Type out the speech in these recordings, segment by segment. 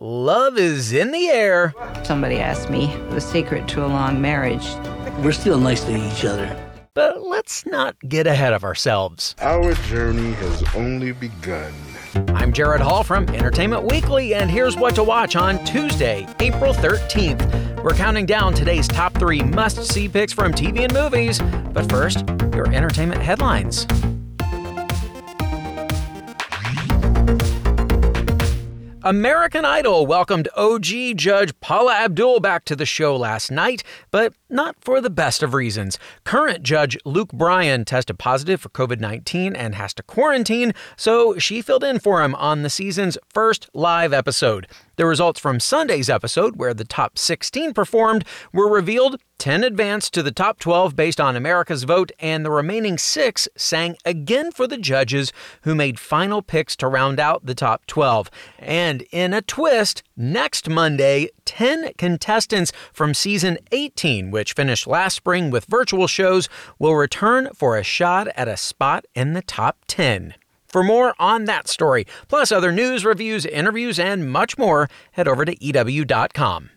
love is in the air. Somebody asked me the secret to a long marriage. We're still nice to each other. But let's not get ahead of ourselves. Our journey has only begun. I'm Jared Hall from Entertainment Weekly, and here's what to watch on Tuesday, April 13th. We're counting down today's top three must see picks from TV and movies. But first, your entertainment headlines. American Idol welcomed OG judge Paula Abdul back to the show last night, but not for the best of reasons. Current judge Luke Bryan tested positive for COVID 19 and has to quarantine, so she filled in for him on the season's first live episode. The results from Sunday's episode, where the top 16 performed, were revealed. 10 advanced to the top 12 based on America's vote, and the remaining six sang again for the judges who made final picks to round out the top 12. And in a twist, next Monday, 10 contestants from season 18, which finished last spring with virtual shows, will return for a shot at a spot in the top 10. For more on that story, plus other news, reviews, interviews, and much more, head over to EW.com.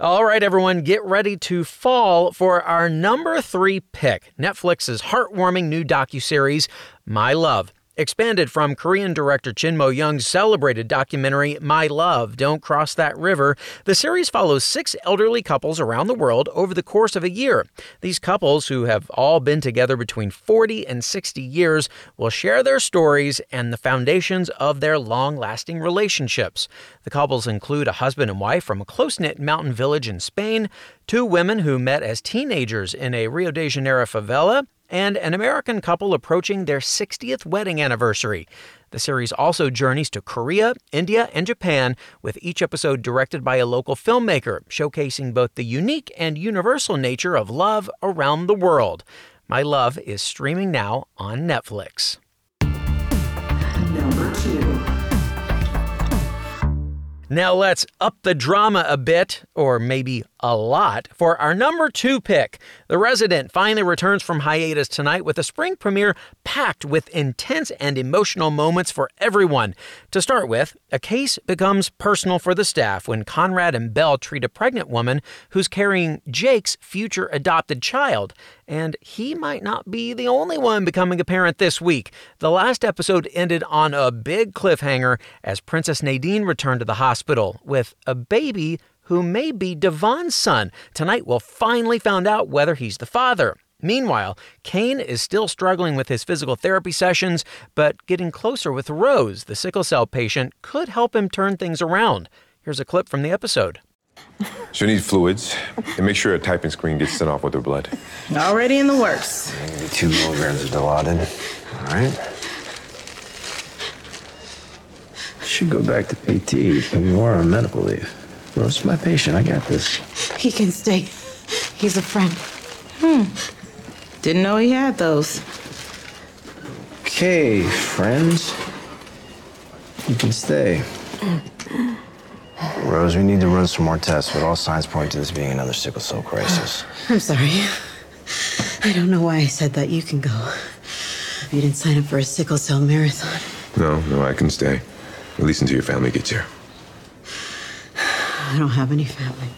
All right, everyone, get ready to fall for our number three pick Netflix's heartwarming new docuseries, My Love. Expanded from Korean director Jin Mo-young's celebrated documentary My Love, Don't Cross That River, the series follows six elderly couples around the world over the course of a year. These couples, who have all been together between 40 and 60 years, will share their stories and the foundations of their long lasting relationships. The couples include a husband and wife from a close knit mountain village in Spain, two women who met as teenagers in a Rio de Janeiro favela, and an American couple approaching their 60th wedding anniversary. The series also journeys to Korea, India, and Japan, with each episode directed by a local filmmaker, showcasing both the unique and universal nature of love around the world. My Love is streaming now on Netflix. Number two. Now let's up the drama a bit, or maybe a lot, for our number two pick. The Resident finally returns from hiatus tonight with a spring premiere packed with intense and emotional moments for everyone. To start with, a case becomes personal for the staff when Conrad and Bell treat a pregnant woman who's carrying Jake's future adopted child. And he might not be the only one becoming a parent this week. The last episode ended on a big cliffhanger as Princess Nadine returned to the hospital with a baby who may be Devon's son. Tonight we'll finally find out whether he's the father. Meanwhile, Cain is still struggling with his physical therapy sessions, but getting closer with Rose, the sickle cell patient, could help him turn things around. Here's a clip from the episode. She'll need fluids and make sure a typing screen gets sent off with her blood. Already in the works. Maybe two milligrams of Dilaudid. All right. Should go back to PT, but more on medical leave. Rose is my patient. I got this. He can stay. He's a friend. Hmm. Didn't know he had those. Okay, friends. You can stay. Rose, we need to run some more tests, but all signs point to this being another sickle cell crisis. I'm sorry. I don't know why I said that. You can go. You didn't sign up for a sickle cell marathon. No, no, I can stay. At least until your family gets here. I don't have any family.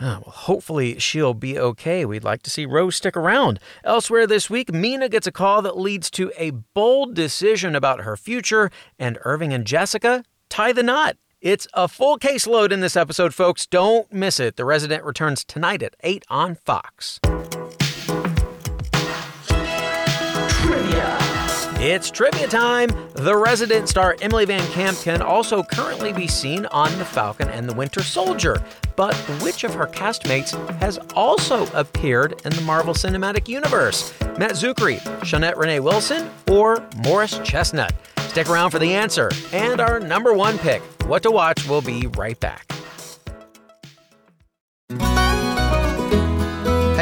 Ah, well, hopefully she'll be okay. We'd like to see Rose stick around. Elsewhere this week, Mina gets a call that leads to a bold decision about her future, and Irving and Jessica tie the knot. It's a full caseload in this episode, folks. Don't miss it. The Resident returns tonight at 8 on Fox. It's trivia time. The resident star Emily VanCamp can also currently be seen on The Falcon and the Winter Soldier. But which of her castmates has also appeared in the Marvel Cinematic Universe? Matt Czuchry, Shaunette Renee Wilson, or Morris Chestnut? Stick around for the answer and our number one pick. What to watch will be right back.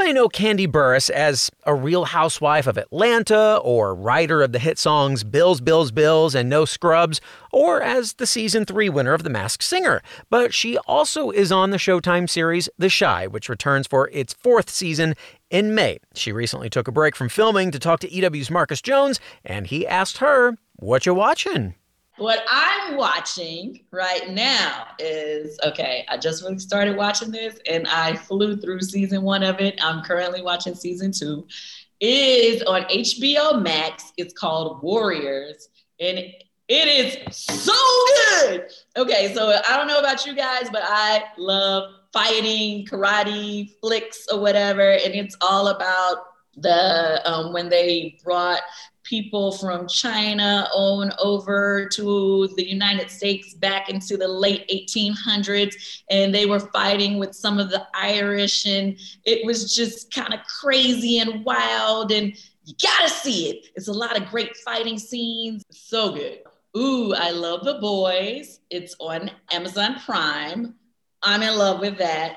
May know Kandi Burruss as a real housewife of Atlanta, or writer of the hit songs Bills, Bills, Bills, and No Scrubs, or as the season three winner of The Masked Singer. But she also is on the Showtime series The Chi, which returns for its fourth season in May. She recently took a break from filming to talk to EW's Marcus Jones, and he asked her, What you watching? What I'm watching right now is okay, I just really started watching this and I flew through season one of it. I'm currently watching season two. It is on HBO Max. It's called Warriors. And it is so good. Okay, so I don't know about you guys, but I love fighting, karate, flicks, or whatever. And it's all about the um, when they brought people from China on over to the United States back into the late 1800s, and they were fighting with some of the Irish, and it was just kind of crazy and wild, and you gotta see it. It's a lot of great fighting scenes. So good. Ooh, I love The Boys. It's on Amazon Prime. I'm in love with that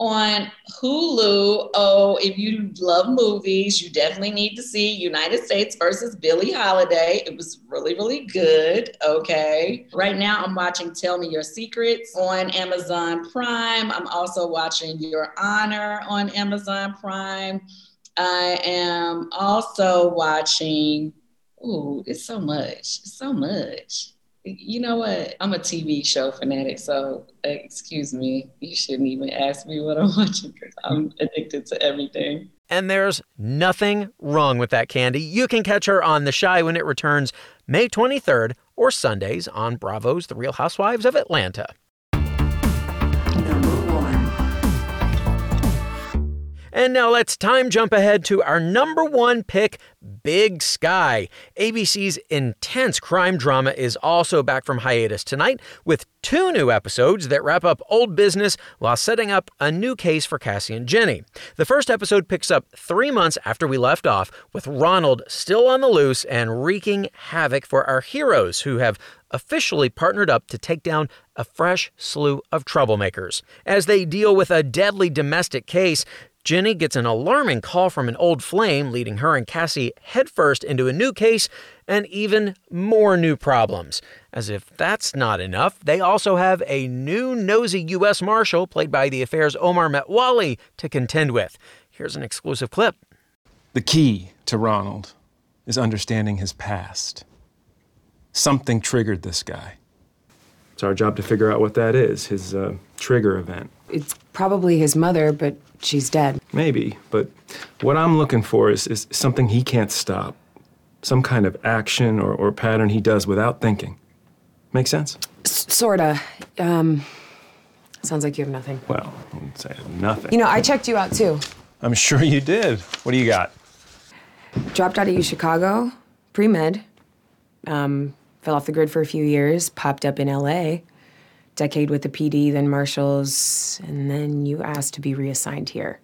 on Hulu. Oh, if you love movies, you definitely need to see United States versus Billie Holiday. It was really, really good. Okay. Right now, I'm watching Tell Me Your Secrets on Amazon Prime. I'm also watching Your Honor on Amazon Prime. I am also watching, ooh, it's so much. It's so much you know what? I'm a TV show fanatic, so excuse me. You shouldn't even ask me what I'm watching because I'm addicted to everything. And there's nothing wrong with that, Kandi. You can catch her on The Chi when it returns May 23rd or Sundays on Bravo's The Real Housewives of Atlanta. And now let's time jump ahead to our number one pick, Big Sky. ABC's intense crime drama is also back from hiatus tonight with two new episodes that wrap up old business while setting up a new case for Cassie and Jenny. The first episode picks up three months after we left off, with Ronald still on the loose and wreaking havoc for our heroes who have officially partnered up to take down a fresh slew of troublemakers. As they deal with a deadly domestic case, Jenny gets an alarming call from an old flame, leading her and Cassie headfirst into a new case and even more new problems. As if that's not enough, they also have a new nosy U.S. Marshal, played by the affair's Omar Metwally, to contend with. Here's an exclusive clip. The key to Ronald is understanding his past. Something triggered this guy. It's our job to figure out what that is, his uh, trigger event. It's probably his mother, but she's dead. Maybe, but what I'm looking for is, is something he can't stop. Some kind of action or, or pattern he does without thinking. Make sense? S- sorta. Um, sounds like you have nothing. Well, I wouldn't say nothing. You know, I checked you out too. I'm sure you did. What do you got? Dropped out of U Chicago, pre med. Um, fell off the grid for a few years, popped up in LA. Decade with the PD, then Marshals, and then you asked to be reassigned here.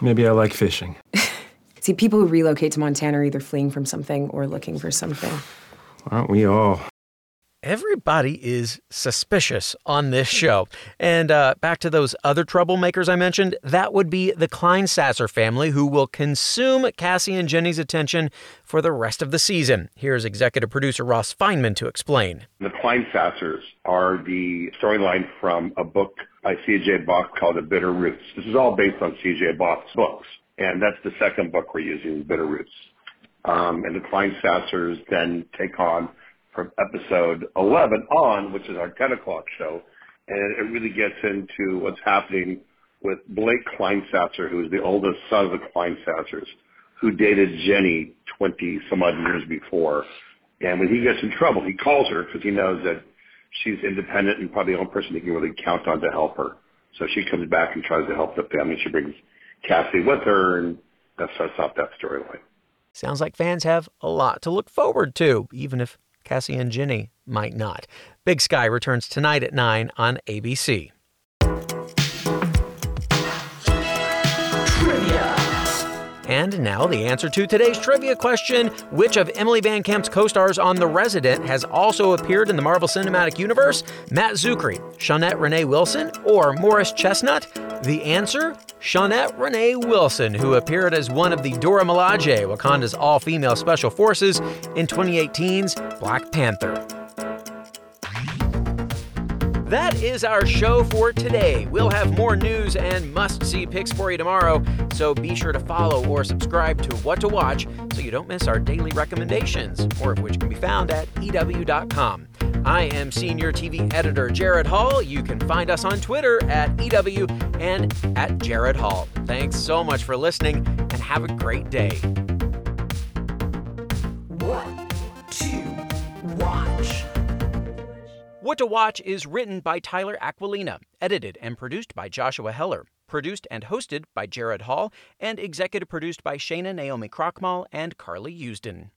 Maybe I like fishing. See, people who relocate to Montana are either fleeing from something or looking for something. Aren't we all? Everybody is suspicious on this show. And uh, back to those other troublemakers I mentioned, that would be the Kleinsasser family, who will consume Cassie and Jenny's attention for the rest of the season. Here's executive producer Ross Fineman to explain. The Kleinsassers are the storyline from a book by C.J. Box called The Bitterroots. This is all based on C.J. Box books, and that's the second book we're using, Bitterroots. Um, and the Kleinsassers then take on from episode 11 on, which is our 10 o'clock show. And it really gets into what's happening with Blake Kleinsasser, who is the oldest son of the Kleinsassers, who dated Jenny 20 some odd years before. And when he gets in trouble, he calls her because he knows that she's independent and probably the only person he can really count on to help her. So she comes back and tries to help the family. She brings Cassie with her, and that starts off that storyline. Sounds like fans have a lot to look forward to, even if Cassie and Jenny might not. Big Sky returns tonight at 9 on ABC. Trivia. And now the answer to today's trivia question Which of Emily VanCamp's co stars on The Resident has also appeared in the Marvel Cinematic Universe? Matt Czuchry, Shaunette Renee Wilson, or Morris Chestnut? The answer Shaunette Renee Wilson, who appeared as one of the Dora Milaje, Wakanda's all female special forces, in 2018's Black Panther. That is our show for today. We'll have more news and must see picks for you tomorrow, so be sure to follow or subscribe to What to Watch so you don't miss our daily recommendations, more of which can be found at EW.com. I am Senior TV Editor Jared Hall. You can find us on Twitter at EW and at Jared Hall. Thanks so much for listening and have a great day. What to watch? What to Watch is written by Tyler Aquilina, edited and produced by Joshua Heller, produced and hosted by Jared Hall, and executive produced by Shana Naomi Krochmal and Carly Usden.